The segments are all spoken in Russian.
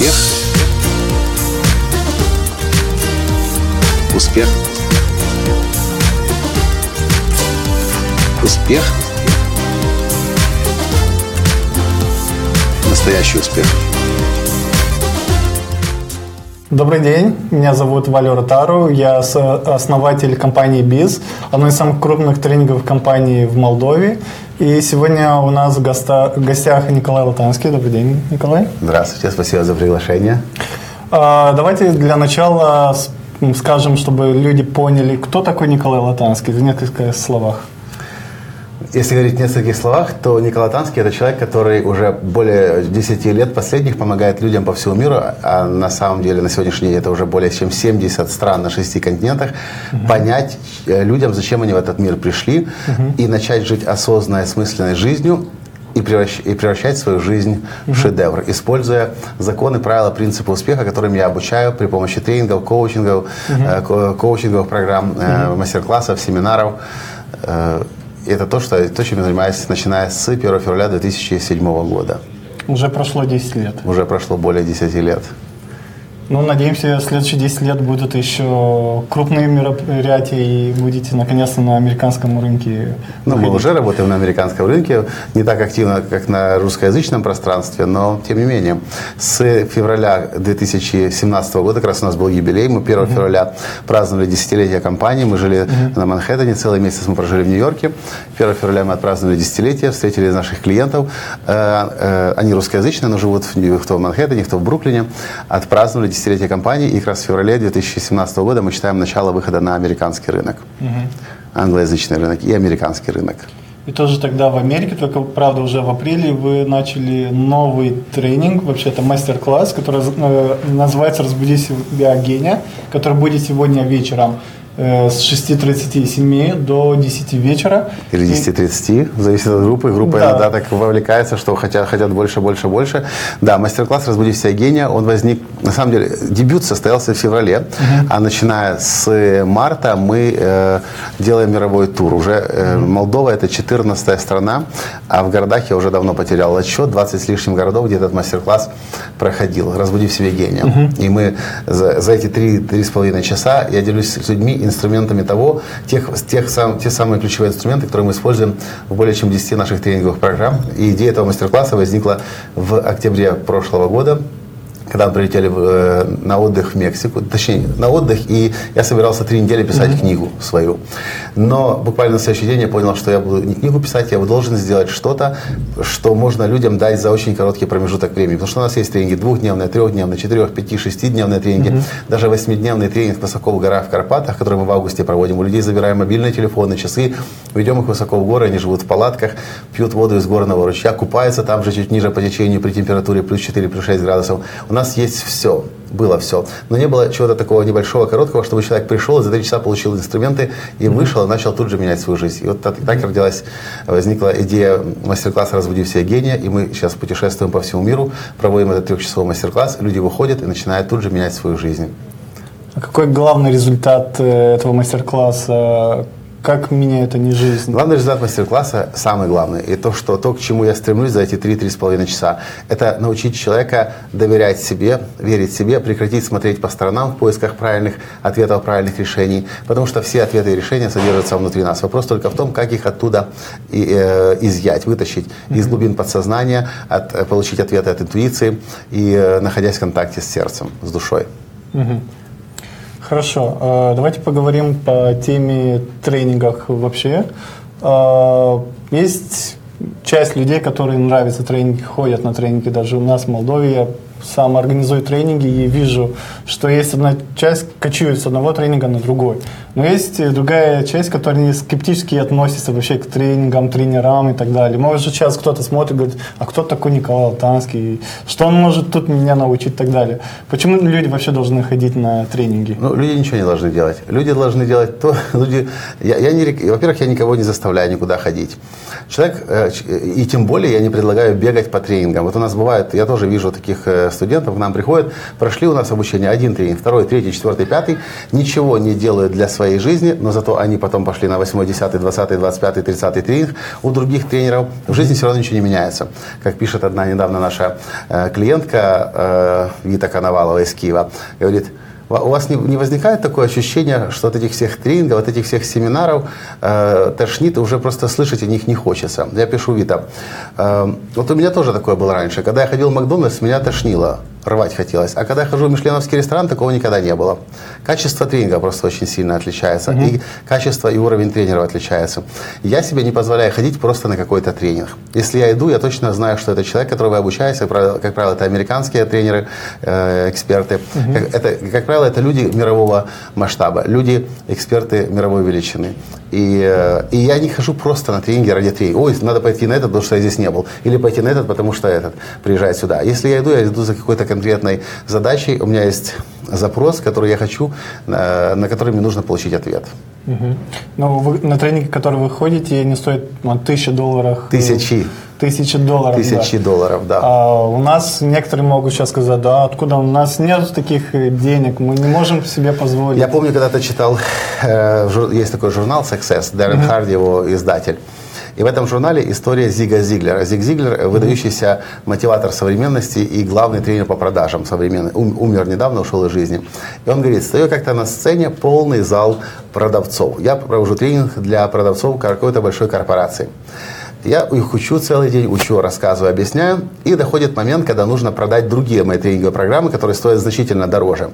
Успех. Успех. Успех. Настоящий успех. Добрый день, меня зовут Валер Ротару, я основатель компании БИЗ, одной из самых крупных тренинговых компаний в Молдове. И сегодня у нас в гостях Николай Латанский. Добрый день, Николай. Здравствуйте, спасибо за приглашение. А, давайте для начала скажем, чтобы люди поняли, кто такой Николай Латанский в нескольких словах. Если говорить в нескольких словах, то Николай Танский – это человек, который уже более 10 лет последних помогает людям по всему миру, а на самом деле на сегодняшний день это уже более чем 70 стран на 6 континентах, угу. понять э, людям, зачем они в этот мир пришли, угу. и начать жить осознанной, смысленной жизнью, и, превращ, и превращать свою жизнь в шедевр, используя законы, правила, принципы успеха, которым я обучаю при помощи тренингов, коучингов, э, коучинговых программ, э, мастер-классов, семинаров. Э, это то, что, то, чем я занимаюсь, начиная с 1 февраля 2007 года. Уже прошло 10 лет. Уже прошло более 10 лет. Ну, надеемся, следующие 10 лет будут еще крупные мероприятия и будете наконец-то на американском рынке. Ну, мы уже работаем на американском рынке, не так активно, как на русскоязычном пространстве, но тем не менее. С февраля 2017 года, как раз у нас был юбилей, мы 1 uh-huh. февраля праздновали десятилетие компании, мы жили uh-huh. на Манхэттене, целый месяц мы прожили в Нью-Йорке. 1 февраля мы отпраздновали десятилетие, встретили наших клиентов, э, э, они русскоязычные, но живут в, кто в Манхэттене, кто в Бруклине, отпраздновали десятилетие компании, и как раз в феврале 2017 года мы считаем начало выхода на американский рынок. Угу. Англоязычный рынок и американский рынок. И тоже тогда в Америке, только, правда, уже в апреле вы начали новый тренинг, вообще это мастер-класс, который э, называется «Разбуди себя гения», который будет сегодня вечером. Э, с 6.37 до 10 вечера. Или 10.30, зависит от группы. Группа да. иногда так вовлекается, что хотят, хотят больше, больше, больше. Да, мастер-класс «Разбуди себя гения», он возник, на самом деле, дебют состоялся в феврале, угу. а начиная с марта мы э, делаем мировой тур. Уже э, угу. Молдова – это 14 страна, а в городах я уже давно потерял отсчет, 20 с лишним городов, где этот мастер-класс проходил «Разбуди в себе гения». Угу. И мы за, за эти три, три с половиной часа я делюсь с людьми инструментами того, тех, тех сам, те самые ключевые инструменты, которые мы используем в более чем 10 наших тренинговых программ. И идея этого мастер-класса возникла в октябре прошлого года когда мы прилетели в, э, на отдых в Мексику, точнее, на отдых, и я собирался три недели писать mm-hmm. книгу свою. Но буквально на следующий день я понял, что я буду не книгу писать, я должен сделать что-то, что можно людям дать за очень короткий промежуток времени. Потому что у нас есть тренинги двухдневные, трехдневные, четырех, пяти, шестидневные тренинги, mm-hmm. даже восьмидневный тренинг высоко в горах в Карпатах, который мы в августе проводим. У людей забираем мобильные телефоны, часы, ведем их высоко в горы, они живут в палатках, пьют воду из горного ручья, купаются там же чуть ниже по течению при температуре плюс 4, плюс 6 градусов. У нас есть все, было все. Но не было чего-то такого небольшого, короткого, чтобы человек пришел и за три часа получил инструменты и вышел, и начал тут же менять свою жизнь. И вот так, так родилась, возникла идея мастер-класса «Разбуди все гения», и мы сейчас путешествуем по всему миру, проводим этот трехчасовой мастер-класс, люди выходят и начинают тут же менять свою жизнь. А какой главный результат э, этого мастер-класса? Как меняет они жизнь? Главный результат мастер-класса, самый главный, и то, что то, к чему я стремлюсь за эти 3-3,5 часа, это научить человека доверять себе, верить себе, прекратить смотреть по сторонам в поисках правильных ответов, правильных решений, потому что все ответы и решения содержатся внутри нас. Вопрос только в том, как их оттуда и, э, изъять, вытащить mm-hmm. из глубин подсознания, от, э, получить ответы от интуиции и э, находясь в контакте с сердцем, с душой. Mm-hmm. Хорошо, э, давайте поговорим по теме тренингах вообще. Э, есть часть людей, которые нравятся тренинги, ходят на тренинги. Даже у нас в Молдове я сам организую тренинги и вижу, что есть одна часть, кочует с одного тренинга на другой. Но есть другая часть, которая скептически относится вообще к тренингам, тренерам и так далее. Может, сейчас кто-то смотрит и говорит, а кто такой Николай Алтанский, что он может тут меня научить и так далее. Почему люди вообще должны ходить на тренинги? Ну, люди ничего не должны делать. Люди должны делать то, люди, я, я не, во-первых, я никого не заставляю никуда ходить. Человек, э, и тем более я не предлагаю бегать по тренингам. Вот у нас бывает, я тоже вижу таких э, студентов к нам приходят, прошли у нас обучение один тренинг, второй, третий, четвертый, пятый, ничего не делают для своей жизни, но зато они потом пошли на 8, 10, 20, 25, 30 тренинг у других тренеров. В жизни все равно ничего не меняется. Как пишет одна недавно наша э, клиентка э, Вита Коновалова из Киева, говорит, у вас не, не возникает такое ощущение, что от этих всех тренингов, от этих всех семинаров э, тошнит, уже просто слышать о них не хочется. Я пишу Вита. Э, вот у меня тоже такое было раньше. Когда я ходил в Макдональдс, меня тошнило рвать хотелось. А когда я хожу в мишленовский ресторан, такого никогда не было. Качество тренинга просто очень сильно отличается. Mm-hmm. И качество и уровень тренера отличается. Я себе не позволяю ходить просто на какой-то тренинг. Если я иду, я точно знаю, что это человек, которого я обучаюсь. Как правило, как правило это американские тренеры, э, эксперты. Mm-hmm. Как, это, как правило, это люди мирового масштаба. Люди, эксперты мировой величины. И, э, и я не хожу просто на тренинги ради тренинга. Ой, надо пойти на этот, потому что я здесь не был. Или пойти на этот, потому что этот приезжает сюда. Если я иду, я иду за какой-то конкретной задачей. У меня есть запрос, который я хочу, на, на который мне нужно получить ответ. Угу. Ну, вы, на тренинги, которые вы ходите, не стоят ну, тысячи долларов. Тысячи. Тысячи долларов. Тысячи да. долларов, да. А у нас некоторые могут сейчас сказать, да, откуда у нас нет таких э, денег, мы не можем себе позволить. Я помню, когда-то читал, э, есть такой журнал Success, Дэрен mm-hmm. Харди, его издатель. И в этом журнале история Зига Зиглера. Зиг Зиглер – выдающийся мотиватор современности и главный тренер по продажам современный. умер недавно, ушел из жизни. И он говорит, стою как-то на сцене, полный зал продавцов. Я провожу тренинг для продавцов какой-то большой корпорации. Я их учу целый день, учу, рассказываю, объясняю. И доходит момент, когда нужно продать другие мои тренинговые программы, которые стоят значительно дороже.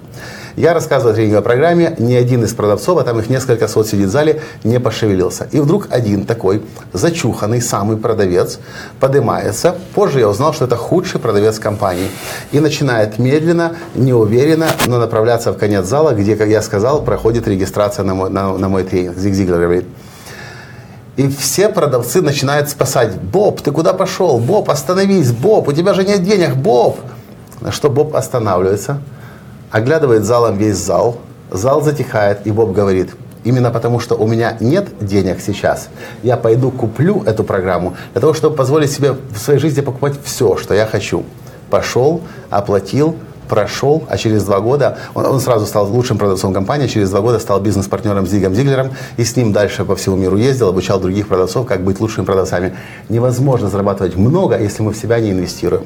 Я рассказываю о тренинговой программе, ни один из продавцов, а там их несколько сот сидит в зале, не пошевелился. И вдруг один такой зачуханный самый продавец поднимается. Позже я узнал, что это худший продавец компании. И начинает медленно, неуверенно, но направляться в конец зала, где, как я сказал, проходит регистрация на мой, на, на мой тренинг. Зиг Зиглер говорит, и все продавцы начинают спасать. Боб, ты куда пошел? Боб, остановись. Боб, у тебя же нет денег. Боб. На что Боб останавливается, оглядывает залом весь зал. Зал затихает, и Боб говорит, именно потому что у меня нет денег сейчас, я пойду куплю эту программу для того, чтобы позволить себе в своей жизни покупать все, что я хочу. Пошел, оплатил, прошел, а через два года он, он сразу стал лучшим продавцом компании, через два года стал бизнес-партнером Зигом Зиглером и с ним дальше по всему миру ездил, обучал других продавцов, как быть лучшими продавцами. Невозможно зарабатывать много, если мы в себя не инвестируем.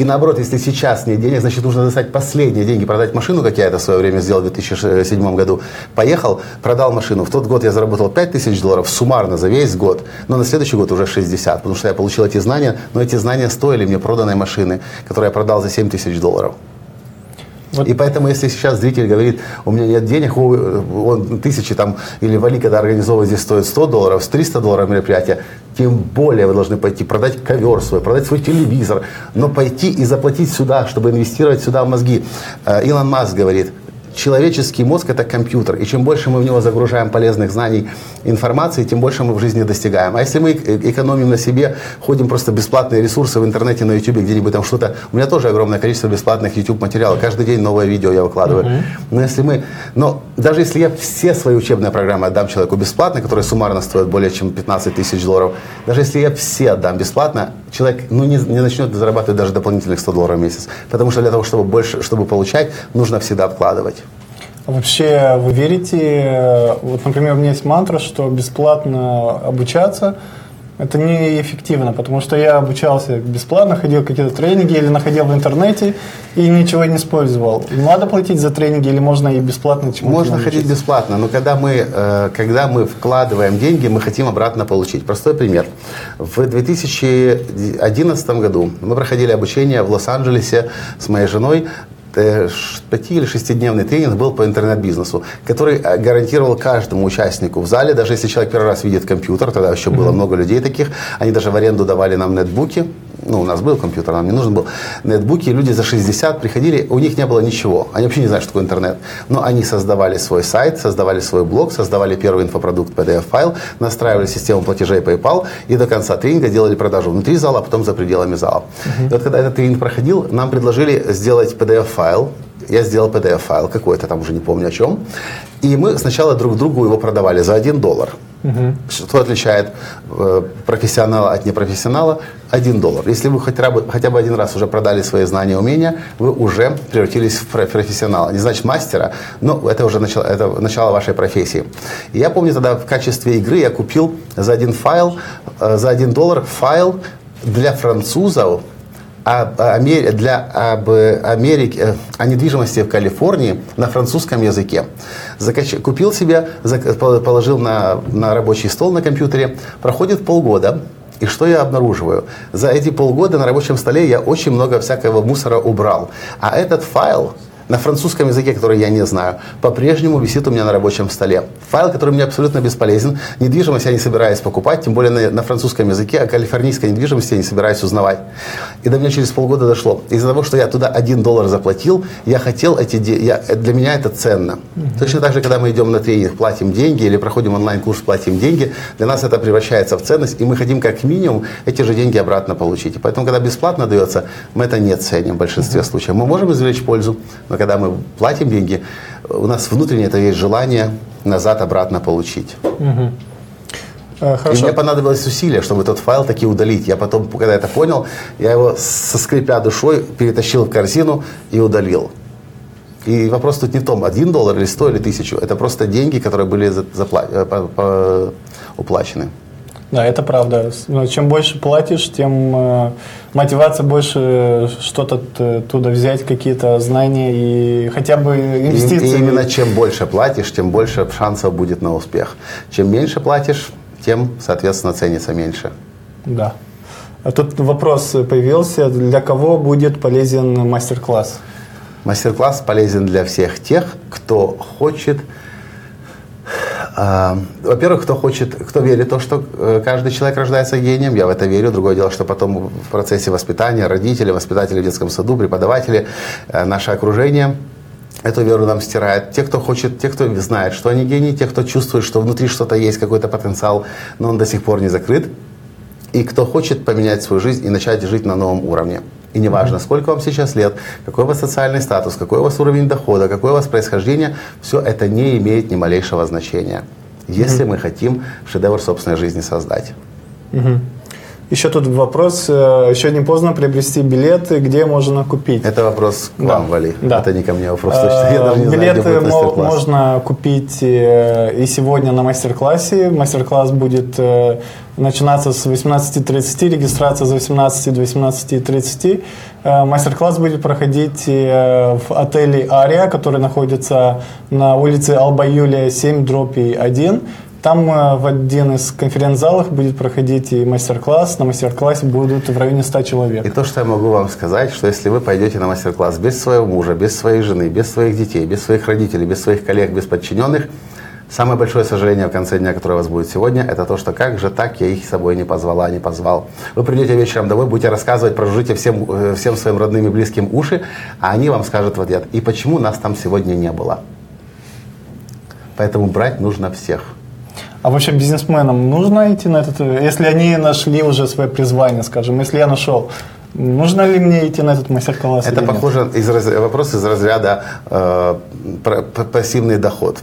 И наоборот, если сейчас нет денег, значит нужно достать последние деньги, продать машину, как я это в свое время сделал в 2007 году. Поехал, продал машину. В тот год я заработал 5 тысяч долларов суммарно за весь год, но на следующий год уже 60, потому что я получил эти знания, но эти знания стоили мне проданной машины, которую я продал за 7 тысяч долларов. Вот. И поэтому, если сейчас зритель говорит, у меня нет денег, он тысячи там, или Вали, когда организовывает здесь стоит 100 долларов, с 300 долларов мероприятие, тем более вы должны пойти продать ковер свой, продать свой телевизор, но пойти и заплатить сюда, чтобы инвестировать сюда в мозги. Э, Илон Маск говорит, человеческий мозг – это компьютер, и чем больше мы в него загружаем полезных знаний, информации, тем больше мы в жизни достигаем. А если мы экономим на себе, ходим просто бесплатные ресурсы в интернете, на YouTube, где-нибудь там что-то, у меня тоже огромное количество бесплатных YouTube материалов, каждый день новое видео я выкладываю. Uh-huh. Но если мы, но даже если я все свои учебные программы отдам человеку бесплатно, которые суммарно стоят более чем 15 тысяч долларов, даже если я все отдам бесплатно, человек ну, не, не начнет зарабатывать даже дополнительных 100 долларов в месяц. Потому что для того, чтобы больше, чтобы получать, нужно всегда вкладывать. А вообще, вы верите, вот, например, у меня есть мантра, что бесплатно обучаться – это неэффективно, потому что я обучался бесплатно, ходил какие-то тренинги или находил в интернете и ничего не использовал. Надо платить за тренинги или можно и бесплатно чему-то Можно ходить бесплатно, но когда мы, э, когда мы вкладываем деньги, мы хотим обратно получить. Простой пример. В 2011 году мы проходили обучение в Лос-Анджелесе с моей женой пяти- или шестидневный тренинг был по интернет-бизнесу, который э, гарантировал каждому участнику в зале, даже если человек первый раз видит компьютер, тогда еще было много людей таких, они даже в аренду давали нам нетбуки, ну, у нас был компьютер, нам не нужен был нетбуки, люди за 60 приходили, у них не было ничего, они вообще не знают, что такое интернет, но они создавали свой сайт, создавали свой блог, создавали первый инфопродукт PDF-файл, настраивали систему платежей PayPal и до конца тренинга делали продажу внутри зала, а потом за пределами зала. Uh-huh. И вот когда этот тренинг проходил, нам предложили сделать PDF-файл, я сделал PDF-файл какой-то, там уже не помню о чем. И мы сначала друг другу его продавали за 1 доллар. Угу. Что отличает э, профессионала от непрофессионала? Один доллар. Если вы хотя бы, хотя бы один раз уже продали свои знания и умения, вы уже превратились в профессионала. Не значит мастера, но это уже начало, это начало вашей профессии. И я помню тогда в качестве игры я купил за один файл, э, за один доллар файл для французов для об Америке, э, о недвижимости в Калифорнии на французском языке. Закач... Купил себе, положил на, на рабочий стол на компьютере. Проходит полгода, и что я обнаруживаю? За эти полгода на рабочем столе я очень много всякого мусора убрал. А этот файл на французском языке, который я не знаю, по-прежнему висит у меня на рабочем столе. Файл, который мне абсолютно бесполезен. Недвижимость я не собираюсь покупать, тем более на, на французском языке, а калифорнийской недвижимости я не собираюсь узнавать. И до меня через полгода дошло. Из-за того, что я туда один доллар заплатил, я хотел эти деньги, для меня это ценно. Mm-hmm. Точно так же, когда мы идем на тренинг, платим деньги или проходим онлайн-курс, платим деньги, для нас это превращается в ценность, и мы хотим как минимум эти же деньги обратно получить. И поэтому, когда бесплатно дается, мы это не ценим в большинстве mm-hmm. случаев. Мы можем извлечь пользу, но когда мы платим деньги, у нас внутренне это есть желание назад обратно получить. Угу. Хорошо. И мне понадобилось усилие, чтобы этот файл таки удалить. Я потом, когда это понял, я его со скрипя душой перетащил в корзину и удалил. И вопрос тут не в том, один доллар или сто или тысячу. Это просто деньги, которые были запла- э, уплачены. Да, это правда. Но чем больше платишь, тем э, мотивация больше что-то оттуда взять, какие-то знания и хотя бы инвестиции. И, и именно чем больше платишь, тем больше шансов будет на успех. Чем меньше платишь, тем, соответственно, ценится меньше. Да. А тут вопрос появился, для кого будет полезен мастер-класс? Мастер-класс полезен для всех тех, кто хочет во-первых, кто хочет, кто верит в то, что э, каждый человек рождается гением, я в это верю. Другое дело, что потом в процессе воспитания родители, воспитатели в детском саду, преподаватели, э, наше окружение эту веру нам стирает. Те, кто хочет, те, кто знает, что они гении, те, кто чувствует, что внутри что-то есть, какой-то потенциал, но он до сих пор не закрыт. И кто хочет поменять свою жизнь и начать жить на новом уровне. И неважно, сколько вам сейчас лет, какой у вас социальный статус, какой у вас уровень дохода, какое у вас происхождение, все это не имеет ни малейшего значения, если mm-hmm. мы хотим шедевр собственной жизни создать. Mm-hmm. Еще тут вопрос, э, еще не поздно приобрести билеты, где можно купить? Это вопрос к да. вам, Вали. Да. Это не ко мне вопрос. Точно. Я даже не билеты знаю, где будет можно купить э, и сегодня на мастер-классе. Мастер-класс будет э, начинаться с 18.30, регистрация за 18 до 18.30. Мастер-класс будет проходить в отеле «Ария», который находится на улице Алба Юлия 7, дропи 1. Там э, в один из конференц-залов будет проходить и мастер-класс. На мастер-классе будут в районе 100 человек. И то, что я могу вам сказать, что если вы пойдете на мастер-класс без своего мужа, без своей жены, без своих детей, без своих родителей, без своих коллег, без подчиненных, Самое большое сожаление в конце дня, которое у вас будет сегодня, это то, что как же так я их с собой не позвала, не позвал. Вы придете вечером домой, будете рассказывать про всем, э, всем своим родным и близким уши, а они вам скажут в ответ, и почему нас там сегодня не было. Поэтому брать нужно всех. А вообще бизнесменам нужно идти на этот, если они нашли уже свое призвание, скажем, если я нашел, Нужно ли мне идти на этот мастер-класс? Это похоже из вопрос из разряда э, пассивный доход.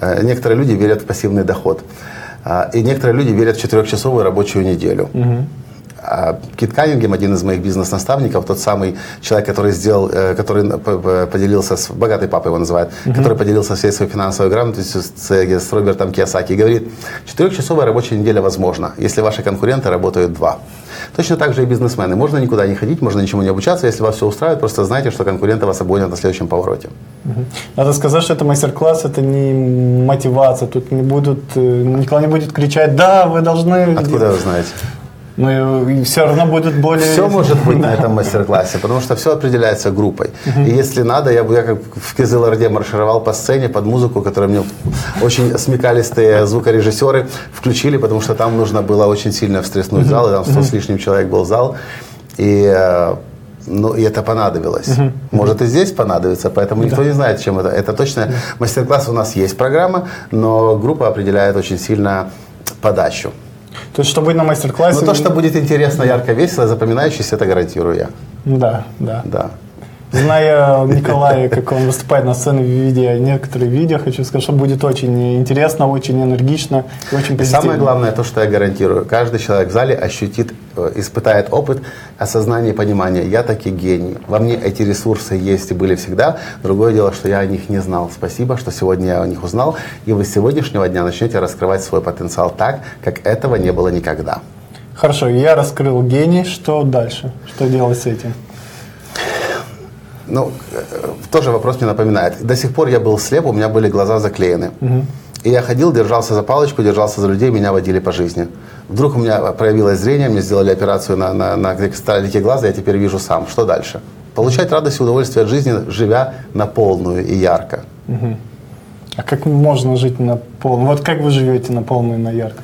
Э, некоторые люди верят в пассивный доход. Э, и некоторые люди верят в четырехчасовую рабочую неделю. Угу. А Кит Каннингем, один из моих бизнес-наставников, тот самый человек, который сделал, э, который поделился с богатый папой его называют, uh-huh. который поделился всей своей финансовой грамотностью с, с Робертом Киосаки, говорит, четырехчасовая рабочая неделя возможна, если ваши конкуренты работают два. Точно так же и бизнесмены. Можно никуда не ходить, можно ничему не обучаться. Если вас все устраивает, просто знайте, что конкуренты вас обгонят на следующем повороте. Надо сказать, что это мастер-класс, это не мотивация. Тут не будут, э, никто не будет кричать, да, вы должны... Откуда вы знаете? Ну и все равно будет более... Все может быть на этом мастер-классе, потому что все определяется группой. И если надо, я бы я как в Кизылорде маршировал по сцене под музыку, которую мне очень смекалистые звукорежиссеры включили, потому что там нужно было очень сильно встряхнуть зал, и там 100 с лишним человек был зал. И э, ну, и это понадобилось. Uh-huh. Может, и здесь понадобится, поэтому никто не знает, чем это. Это точно мастер-класс у нас есть программа, но группа определяет очень сильно подачу. То есть, что будет на мастер-классе... Ну, то, что будет интересно, ярко, весело, запоминающееся, это гарантирую я. Да, да. Да. Зная Николая, как он выступает на сцене, видя некоторые видео, хочу сказать, что будет очень интересно, очень энергично и очень позитивно. И самое главное, то, что я гарантирую, каждый человек в зале ощутит, э, испытает опыт осознания и понимания. Я таки гений. Во мне эти ресурсы есть и были всегда. Другое дело, что я о них не знал. Спасибо, что сегодня я о них узнал. И вы с сегодняшнего дня начнете раскрывать свой потенциал так, как этого не было никогда. Хорошо, я раскрыл гений. Что дальше? Что делать с этим? Ну, э, тоже вопрос мне напоминает. До сих пор я был слеп, у меня были глаза заклеены. Угу. И я ходил, держался за палочку, держался за людей, меня водили по жизни. Вдруг у меня проявилось зрение, мне сделали операцию на, на, на кристаллике глаза, я теперь вижу сам. Что дальше? Получать радость и удовольствие от жизни, живя на полную и ярко. Угу. А как можно жить на полную? Вот как вы живете на полную и на ярко?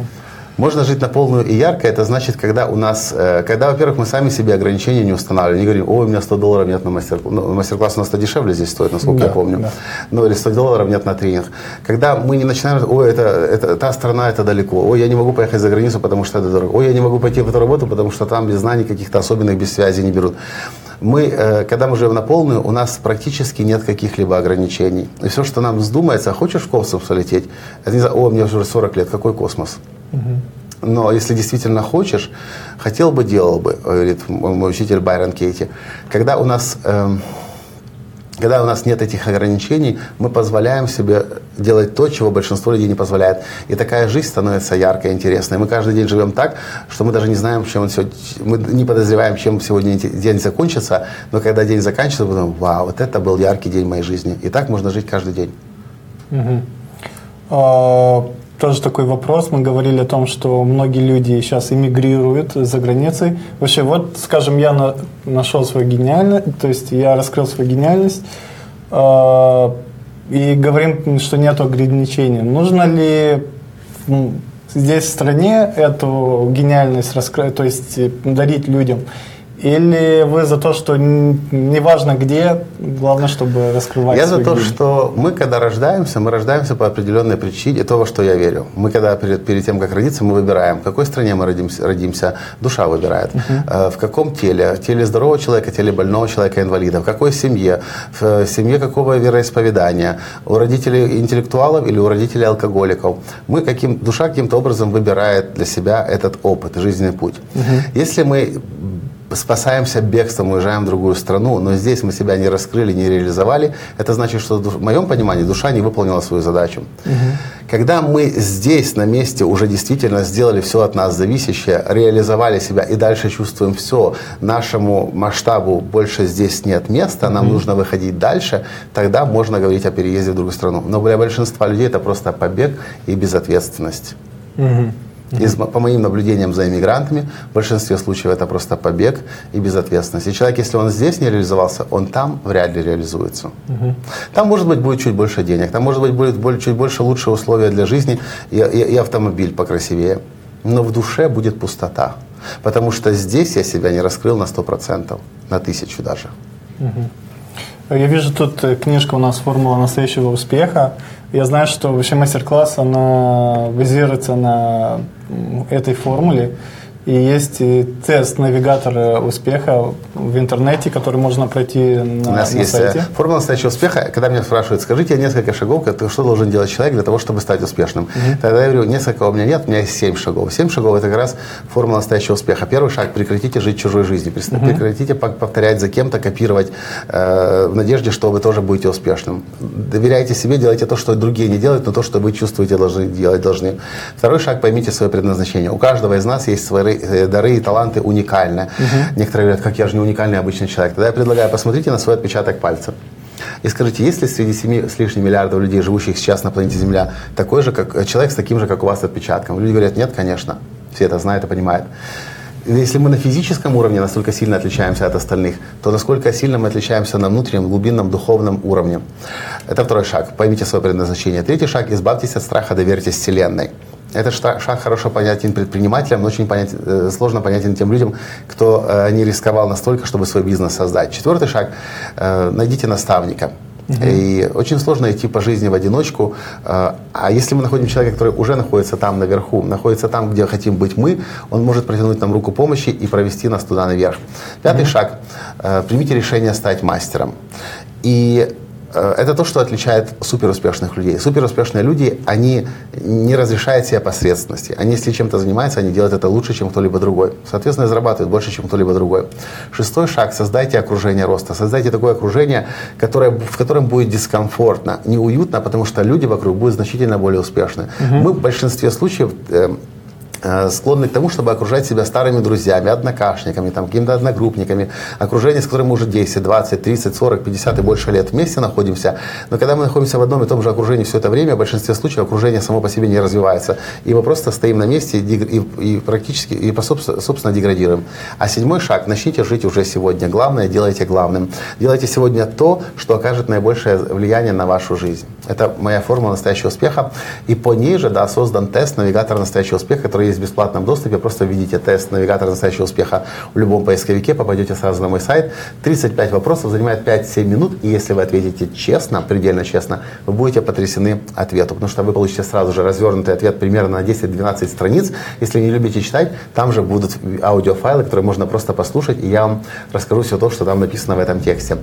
Можно жить на полную и ярко, это значит, когда у нас, э, когда, во-первых, мы сами себе ограничения не устанавливаем, не говорим, ой, у меня 100 долларов нет на мастер-класс, ну, мастер-класс у нас-то дешевле здесь стоит, насколько да, я помню, да. ну или 100 долларов нет на тренинг. Когда мы не начинаем, ой, это, это, та страна, это далеко, ой, я не могу поехать за границу, потому что это дорого, ой, я не могу пойти в эту работу, потому что там без знаний каких-то особенных, без связи не берут мы, э, когда мы живем на полную, у нас практически нет каких-либо ограничений. И все, что нам вздумается, хочешь в космос полететь, это не знаю, о, мне уже 40 лет, какой космос? Угу. Но если действительно хочешь, хотел бы, делал бы, говорит мой учитель Байрон Кейти. Когда у нас, э, когда у нас нет этих ограничений, мы позволяем себе делать то, чего большинство людей не позволяет. И такая жизнь становится яркой, интересной. Мы каждый день живем так, что мы даже не знаем, чем он сегодня, мы не подозреваем, чем сегодня день закончится, но когда день заканчивается, мы думаем, вау, вот это был яркий день моей жизни. И так можно жить каждый день. Угу тоже такой вопрос. Мы говорили о том, что многие люди сейчас эмигрируют за границей. Вообще, вот, скажем, я на, нашел свою гениальность, то есть я раскрыл свою гениальность, э, и говорим, что нет ограничений. Нужно ли здесь в стране эту гениальность раскрыть, то есть дарить людям? Или вы за то, что неважно где, главное, чтобы раскрывать Я за то, жизнь? что мы, когда рождаемся, мы рождаемся по определенной причине, то, во что я верю. Мы, когда перед, перед тем, как родиться, мы выбираем, в какой стране мы родимся, родимся душа выбирает. Uh-huh. В каком теле? В теле здорового человека, теле больного человека, инвалида. В какой семье? В семье какого вероисповедания? У родителей интеллектуалов или у родителей алкоголиков? Мы каким, душа каким-то образом выбирает для себя этот опыт, жизненный путь. Uh-huh. Если мы спасаемся бегством, уезжаем в другую страну, но здесь мы себя не раскрыли, не реализовали, это значит, что в моем понимании душа не выполнила свою задачу. Угу. Когда мы здесь, на месте, уже действительно сделали все от нас зависящее, реализовали себя и дальше чувствуем все, нашему масштабу больше здесь нет места, нам угу. нужно выходить дальше, тогда можно говорить о переезде в другую страну. Но для большинства людей это просто побег и безответственность. Угу. Из, по моим наблюдениям за иммигрантами, в большинстве случаев это просто побег и безответственность. И человек, если он здесь не реализовался, он там вряд ли реализуется. Угу. Там, может быть, будет чуть больше денег, там, может быть, будет чуть больше лучшие условия для жизни и, и, и автомобиль покрасивее. Но в душе будет пустота. Потому что здесь я себя не раскрыл на 100%, на тысячу даже. Угу. Я вижу тут э, книжка у нас «Формула настоящего успеха». Я знаю, что вообще мастер-класс, она базируется на этой формуле. И есть тест навигатора успеха в интернете, который можно пройти на, У нас на есть э, сайте. формула настоящего успеха. Когда меня спрашивают, скажите несколько шагов, что должен делать человек для того, чтобы стать успешным. Угу. Тогда я говорю, несколько у меня нет, у меня есть семь шагов. Семь шагов – это как раз формула настоящего успеха. Первый шаг – прекратите жить чужой жизнью. Прекратите угу. повторять за кем-то, копировать э, в надежде, что вы тоже будете успешным. Доверяйте себе, делайте то, что другие не делают, но то, что вы чувствуете, должны делать должны. Второй шаг – поймите свое предназначение. У каждого из нас есть свои Э, дары и таланты уникальны. Угу. Некоторые говорят, как я же не уникальный обычный человек. Тогда я предлагаю, посмотрите на свой отпечаток пальца. И скажите, есть ли среди 7 с лишним миллиардов людей, живущих сейчас на планете Земля, такой же, как, человек с таким же, как у вас, отпечатком? Люди говорят, нет, конечно. Все это знают и понимают. Если мы на физическом уровне настолько сильно отличаемся от остальных, то насколько сильно мы отличаемся на внутреннем, глубинном, духовном уровне. Это второй шаг. Поймите свое предназначение. Третий шаг – избавьтесь от страха, доверьтесь Вселенной. Этот шаг хорошо понятен предпринимателям, но очень понять, э, сложно понятен тем людям, кто э, не рисковал настолько, чтобы свой бизнес создать. Четвертый шаг э, – найдите наставника. Угу. И очень сложно идти по жизни в одиночку. А, если мы находим человека, который уже находится там наверху, находится там, где хотим быть мы, он может протянуть нам руку помощи и провести нас туда наверх. Пятый угу. шаг. Примите решение стать мастером. И это то, что отличает суперуспешных людей. Суперуспешные люди, они не разрешают себе посредственности. Они, если чем-то занимаются, они делают это лучше, чем кто-либо другой. Соответственно, зарабатывают больше, чем кто-либо другой. Шестой шаг – создайте окружение роста. Создайте такое окружение, которое, в котором будет дискомфортно, неуютно, потому что люди вокруг будут значительно более успешны. Угу. Мы в большинстве случаев э, Э, склонны к тому, чтобы окружать себя старыми друзьями, однокашниками, там, какими-то одногруппниками, окружение, с которым мы уже 10, 20, 30, 40, 50 и больше лет вместе находимся. Но когда мы находимся в одном и том же окружении все это время, в большинстве случаев окружение само по себе не развивается. И мы просто стоим на месте и, и, и практически, и собственно, деградируем. А седьмой шаг – начните жить уже сегодня. Главное – делайте главным. Делайте сегодня то, что окажет наибольшее влияние на вашу жизнь. Это моя формула настоящего успеха. И по ней же да, создан тест навигатора настоящего успеха, который есть в бесплатном доступе. Просто введите тест навигатора настоящего успеха в любом поисковике, попадете сразу на мой сайт. 35 вопросов, занимает 5-7 минут. И если вы ответите честно, предельно честно, вы будете потрясены ответу. Потому что вы получите сразу же развернутый ответ примерно на 10-12 страниц. Если не любите читать, там же будут аудиофайлы, которые можно просто послушать, и я вам расскажу все то, что там написано в этом тексте.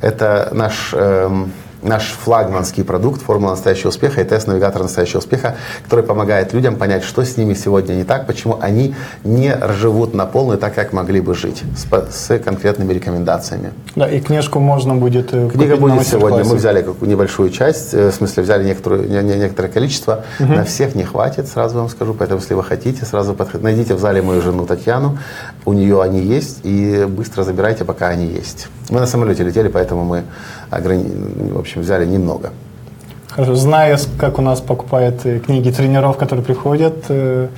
Это наш... Эм, наш флагманский продукт «Формула настоящего успеха» и тест-навигатор настоящего успеха, который помогает людям понять, что с ними сегодня не так, почему они не живут на полную так, как могли бы жить, с, с конкретными рекомендациями. Да, и книжку можно будет э, Книга будет сегодня. Мы взяли небольшую часть, э, в смысле взяли некоторую, не, не, некоторое количество. Угу. На всех не хватит, сразу вам скажу. Поэтому, если вы хотите, сразу подходите. Найдите в зале мою жену Татьяну. У нее они есть. И быстро забирайте, пока они есть. Мы на самолете летели, поэтому мы ограни... в общем, взяли немного. Хорошо. Зная, как у нас покупают э, книги тренеров, которые приходят, э,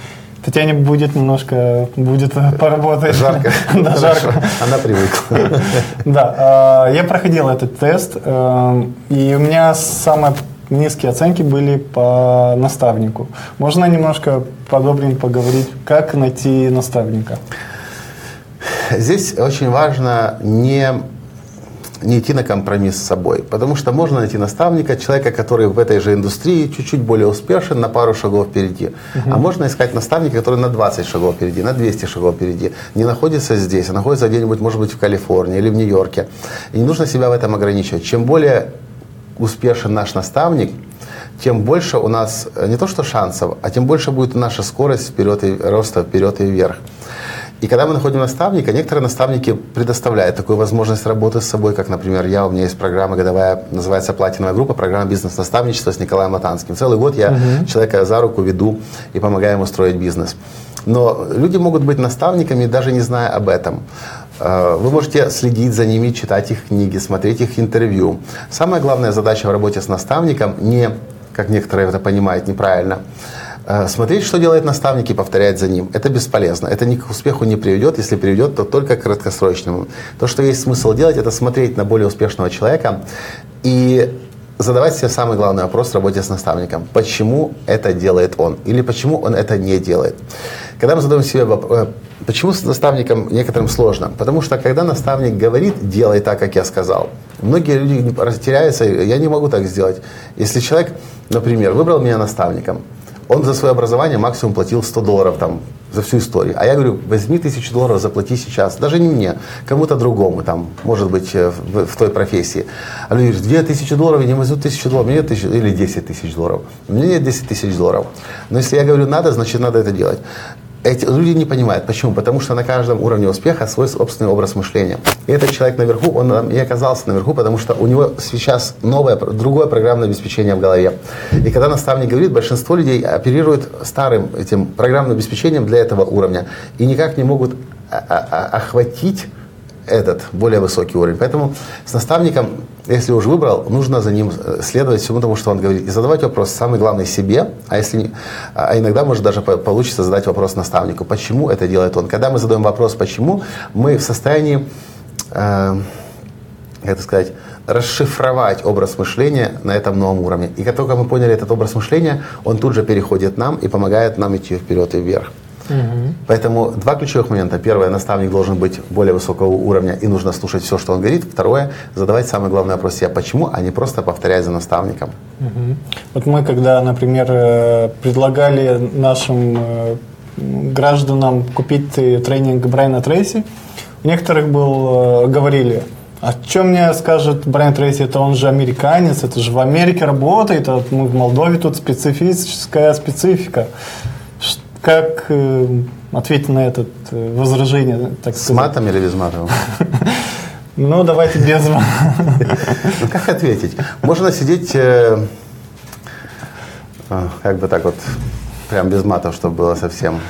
Татьяне будет немножко, будет поработать. Жарко. Да, жарко. Она привыкла. Да, а, я проходил этот тест, э, и у меня самые низкие оценки были по наставнику. Можно немножко подробнее поговорить, как найти наставника? Здесь очень важно не не идти на компромисс с собой. Потому что можно найти наставника, человека, который в этой же индустрии чуть-чуть более успешен, на пару шагов впереди. Uh-huh. А можно искать наставника, который на 20 шагов впереди, на 200 шагов впереди. Не находится здесь, а находится где-нибудь, может быть, в Калифорнии или в Нью-Йорке. И не нужно себя в этом ограничивать. Чем более успешен наш наставник, тем больше у нас э, не то что шансов, а тем больше будет наша скорость вперед и роста вперед и вверх. И когда мы находим наставника, некоторые наставники предоставляют такую возможность работы с собой, как, например, я, у меня есть программа годовая, называется «Платиновая группа», программа бизнес-наставничества с Николаем Латанским. Целый год я угу. человека за руку веду и помогаю ему строить бизнес. Но люди могут быть наставниками, даже не зная об этом. Э, вы можете следить за ними, читать их книги, смотреть их интервью. Самая главная задача в работе с наставником не, как некоторые это понимают неправильно, смотреть, что делает наставник и повторять за ним. Это бесполезно. Это ни к успеху не приведет. Если приведет, то только к краткосрочному. То, что есть смысл делать, это смотреть на более успешного человека и задавать себе самый главный вопрос в работе с наставником. Почему это делает он? Или почему он это не делает? Когда мы задаем себе вопрос, э, почему с наставником некоторым сложно? Потому что когда наставник говорит, делай так, как я сказал, многие люди растеряются, я не могу так сделать. Если человек, например, выбрал меня наставником, он за свое образование максимум платил 100 долларов там за всю историю. А я говорю, возьми тысячу долларов, заплати сейчас. Даже не мне, кому-то другому, там, может быть, э, в, в той профессии. А люди говорят, две тысячи долларов, я не возьму тысячу долларов, мне нет или 10 тысяч долларов. У меня нет 10 тысяч долларов. Но если я говорю надо, значит надо это делать эти люди не понимают. Почему? Потому что на каждом уровне успеха свой собственный образ мышления. И этот человек наверху, он и оказался наверху, потому что у него сейчас новое, другое программное обеспечение в голове. И когда наставник говорит, большинство людей оперируют старым этим программным обеспечением для этого уровня и никак не могут охватить этот более высокий уровень. Поэтому с наставником, если уже выбрал, нужно за ним э, следовать всему тому, что он говорит. И задавать вопрос самый главный себе, а, если, а иногда может даже получится задать вопрос наставнику, почему это делает он. Когда мы задаем вопрос «почему», мы в состоянии, э, как это сказать, расшифровать образ мышления на этом новом уровне. И как только мы поняли этот образ мышления, он тут же переходит нам и помогает нам идти вперед и вверх. Угу. Поэтому два ключевых момента. Первое, наставник должен быть более высокого уровня и нужно слушать все, что он говорит. Второе, задавать самый главный вопрос себе, почему, а не просто повторять за наставником. Угу. Вот мы, когда, например, э, предлагали нашим э, гражданам купить тренинг Брайана Трейси, у некоторых был, э, говорили, а что мне скажет Брайан Трейси, это он же американец, это же в Америке работает, а мы в Молдове тут специфическая специфика. Как э, ответить на это э, возражение? Так С сказать? матом или без мата? Ну, давайте без мата. Ну, как ответить? Можно сидеть, э, как бы так вот, прям без матов, чтобы было совсем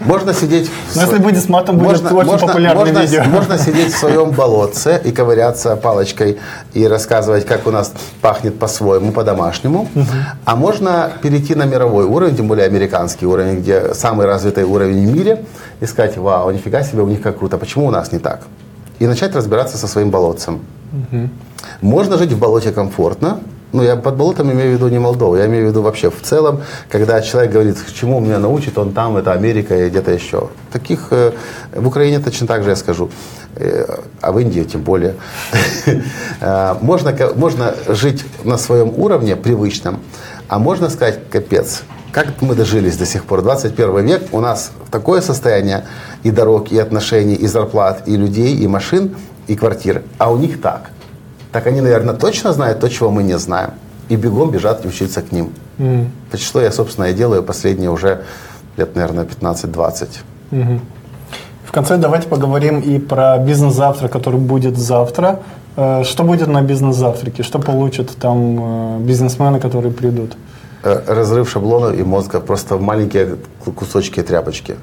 можно сидеть... Но если будет с матом, будет можно, очень можно, популярное можно, видео. Можно сидеть в своем болотце и ковыряться палочкой и рассказывать, как у нас пахнет по-своему, по-домашнему. Угу. А можно перейти на мировой уровень, тем более американский уровень, где самый развитый уровень в мире, и сказать, вау, нифига себе, у них как круто, почему у нас не так? И начать разбираться со своим болотцем. Угу. Можно жить в болоте комфортно, ну, я под болотом имею в виду не Молдову, я имею в виду вообще в целом, когда человек говорит, к чему меня научит, он там, это Америка и где-то еще. Таких э, в Украине точно так же я скажу, э, а в Индии тем более. Э, можно, можно жить на своем уровне привычном, а можно сказать, капец, как мы дожились до сих пор? 21 век, у нас такое состояние и дорог, и отношений, и зарплат, и людей, и машин, и квартир, а у них так – так они, наверное, точно знают то, чего мы не знаем. И бегом бежат учиться к ним. Mm. Что я, собственно, и делаю последние уже лет, наверное, 15-20. Mm-hmm. В конце давайте поговорим и про бизнес-завтрак, который будет завтра. Э, что будет на бизнес-завтраке? Что получат там э, бизнесмены, которые придут? Э, разрыв шаблона и мозга, просто маленькие кусочки тряпочки.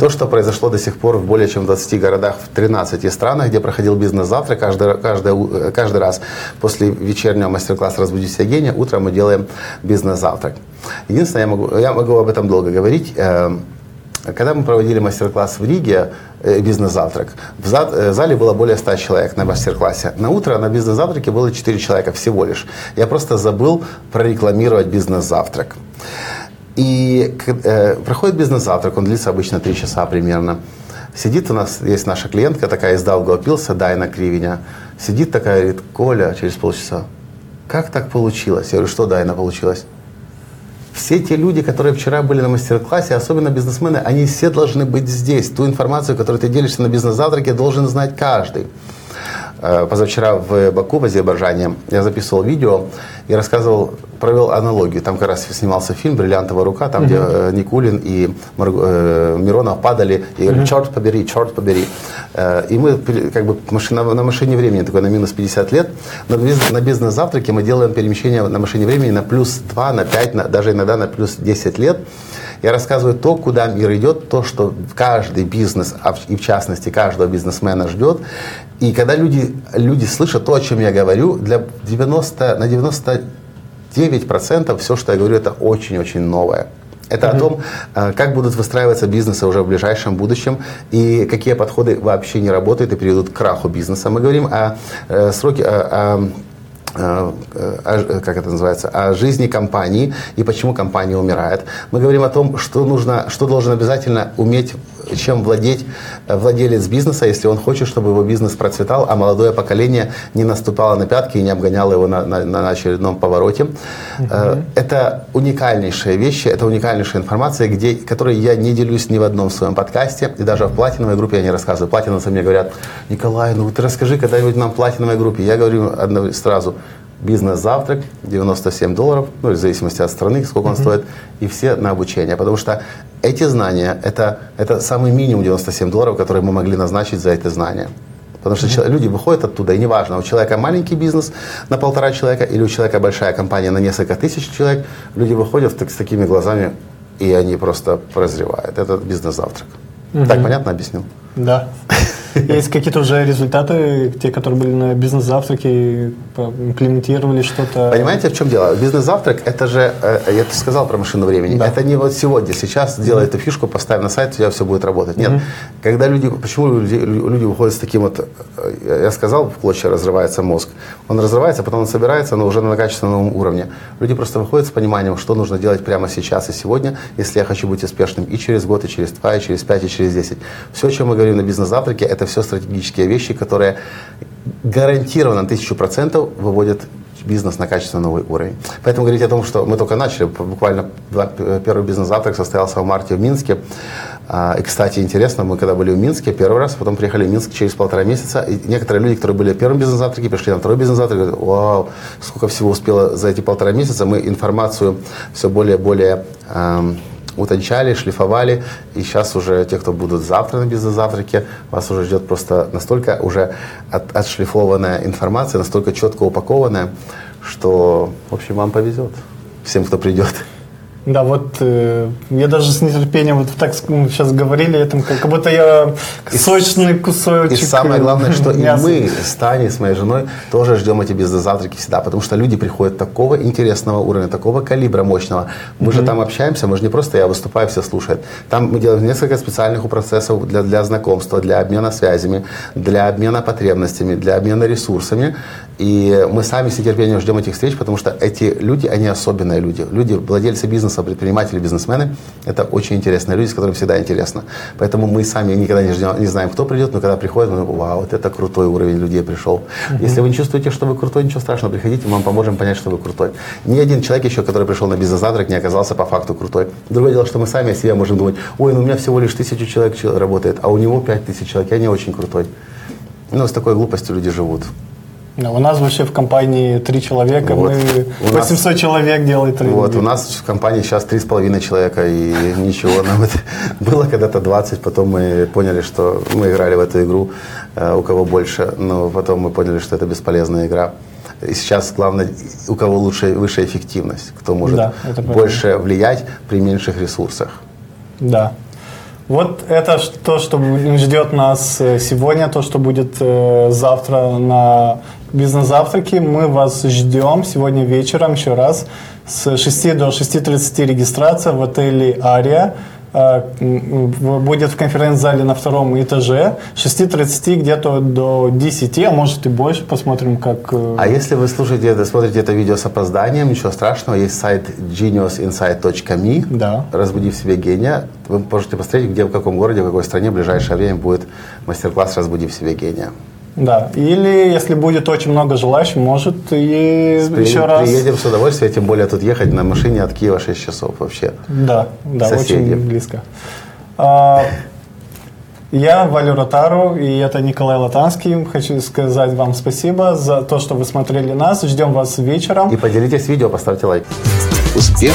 То, что произошло до сих пор в более чем 20 городах, в 13 странах, где проходил бизнес-завтрак, каждый, каждый, каждый раз после вечернего мастер-класса «Разбудить гения» утром мы делаем бизнес-завтрак. Единственное, я могу, я могу об этом долго говорить, э, когда мы проводили мастер-класс в Риге, э, бизнес-завтрак, в э, зале было более 100 человек на мастер-классе. На утро на бизнес-завтраке было 4 человека всего лишь. Я просто забыл прорекламировать бизнес-завтрак. И э, проходит бизнес-завтрак, он длится обычно 3 часа примерно. Сидит у нас, есть наша клиентка такая из Даугавпилса, Дайна Кривиня. Сидит такая, говорит, Коля, через полчаса, как так получилось? Я говорю, что Дайна получилось? Все те люди, которые вчера были на мастер-классе, особенно бизнесмены, они все должны быть здесь. Ту информацию, которую ты делишься на бизнес-завтраке, должен знать каждый. Э, позавчера в Баку, в Азербайджане, я записывал видео и рассказывал, провел аналогию. Там как раз снимался фильм «Бриллиантовая рука», там, uh-huh. где э, Никулин и э, Миронов падали, и uh-huh. черт побери, черт побери. И мы как бы на машине времени, такой на минус 50 лет, на бизнес-завтраке мы делаем перемещение на машине времени на плюс 2, на 5, на, даже иногда на плюс 10 лет. Я рассказываю то, куда мир идет, то, что каждый бизнес, а и в частности каждого бизнесмена ждет. И когда люди, люди слышат то, о чем я говорю, для 90, на 99% все, что я говорю, это очень-очень новое. Это mm-hmm. о том, э, как будут выстраиваться бизнесы уже в ближайшем будущем и какие подходы вообще не работают и приведут к краху бизнеса. Мы говорим о, о сроке, о, о Э, э, как это называется, о жизни компании и почему компания умирает. Мы говорим о том, что нужно, что должен обязательно уметь, чем владеть э, владелец бизнеса, если он хочет, чтобы его бизнес процветал, а молодое поколение не наступало на пятки и не обгоняло его на, на, на очередном повороте. Uh-huh. Это уникальнейшие вещи, это уникальнейшая информация, где, которой я не делюсь ни в одном своем подкасте, и даже в платиновой группе я не рассказываю. Платиновцы мне говорят, Николай, ну ты расскажи когда-нибудь нам в платиновой группе. Я говорю сразу, бизнес-завтрак, 97 долларов, ну, в зависимости от страны, сколько он mm-hmm. стоит, и все на обучение. Потому что эти знания, это, это самый минимум 97 долларов, которые мы могли назначить за эти знания. Потому что mm-hmm. люди выходят оттуда, и неважно, у человека маленький бизнес на полтора человека или у человека большая компания на несколько тысяч человек, люди выходят так, с такими глазами, и они просто прозревают. Это бизнес-завтрак. Mm-hmm. Так понятно объяснил? Да. Есть какие-то уже результаты, те, которые были на бизнес-завтраке, имплементировали что-то? Понимаете, в чем дело? Бизнес-завтрак, это же, э, я сказал про машину времени, да. это не вот сегодня, сейчас mm-hmm. эту фишку, поставь на сайт, у тебя все будет работать. Нет, mm-hmm. когда люди, почему люди, люди выходят с таким вот, э, я сказал, в клочья разрывается мозг, он разрывается, потом он собирается, но уже на качественном уровне. Люди просто выходят с пониманием, что нужно делать прямо сейчас и сегодня, если я хочу быть успешным и через год, и через два, и через пять, и через десять. Все, о чем мы говорим на бизнес-завтраке, это все стратегические вещи, которые гарантированно на тысячу процентов выводят бизнес на качественно новый уровень. Поэтому говорить о том, что мы только начали, буквально первый бизнес-завтрак состоялся в марте в Минске. А, и, кстати, интересно, мы когда были в Минске первый раз, потом приехали в Минск через полтора месяца, и некоторые люди, которые были в первом бизнес-завтраке, пришли на второй бизнес-завтрак, говорят, вау, сколько всего успело за эти полтора месяца, мы информацию все более и более эм, утончали, шлифовали, и сейчас уже те, кто будут завтра на бизнес-завтраке, вас уже ждет просто настолько уже от, отшлифованная информация, настолько четко упакованная, что, в общем, вам повезет всем, кто придет. Да, вот э, я даже с нетерпением вот так ну, сейчас говорили этом, как, как будто я и, сочный кусочек. И самое главное, что и мы с Таней, с моей женой, тоже ждем эти бизнес-завтраки всегда, потому что люди приходят такого интересного уровня, такого калибра мощного. Мы mm-hmm. же там общаемся, мы же не просто я выступаю, все слушают. Там мы делаем несколько специальных процессов для, для знакомства, для обмена связями, для обмена потребностями, для обмена ресурсами. И мы сами с нетерпением ждем этих встреч, потому что эти люди, они особенные люди. Люди, владельцы бизнеса, предприниматели, бизнесмены, это очень интересные люди, с которыми всегда интересно. Поэтому мы сами никогда не, ждем, не знаем, кто придет, но когда приходит, мы вау, вот это крутой уровень людей пришел. Uh-huh. Если вы не чувствуете, что вы крутой, ничего страшного, приходите, мы вам поможем понять, что вы крутой. Ни один человек еще, который пришел на бизнес-завтрак, не оказался по факту крутой. Другое дело, что мы сами о себе можем думать, ой, ну у меня всего лишь тысячу человек работает, а у него пять тысяч человек, я не очень крутой. Ну, с такой глупостью люди живут. У нас вообще в компании три человека, вот. мы 800 нас, человек делает тренинги. Вот, у нас в компании сейчас три с половиной человека, и ничего, нам это было когда-то 20, потом мы поняли, что мы играли в эту игру, э, у кого больше, но потом мы поняли, что это бесполезная игра. И сейчас главное, у кого лучше, высшая эффективность, кто может да, больше влиять при меньших ресурсах. Да, вот это то, что ждет нас э, сегодня, то, что будет э, завтра на бизнес-завтраки. Мы вас ждем сегодня вечером еще раз с 6 до 6.30 регистрация в отеле «Ария». А, будет в конференц-зале на втором этаже. 6.30 где-то до 10, а может и больше. Посмотрим, как... Э, а если вы слушаете смотрите это видео с опозданием, ничего страшного. Есть сайт geniusinsight.me. Да. Разбуди в себе гения. Вы можете посмотреть, где, в каком городе, в какой стране в ближайшее время будет мастер-класс «Разбуди в себе гения». Да, или если будет очень много желающих, может и Приедем, еще раз. Приедем с удовольствием, тем более тут ехать на машине от Киева 6 часов вообще. Да, да, Соседи. очень близко. А, я Валю Ротару, и это Николай Латанский. Хочу сказать вам спасибо за то, что вы смотрели нас. Ждем вас вечером. И поделитесь видео, поставьте лайк. Успех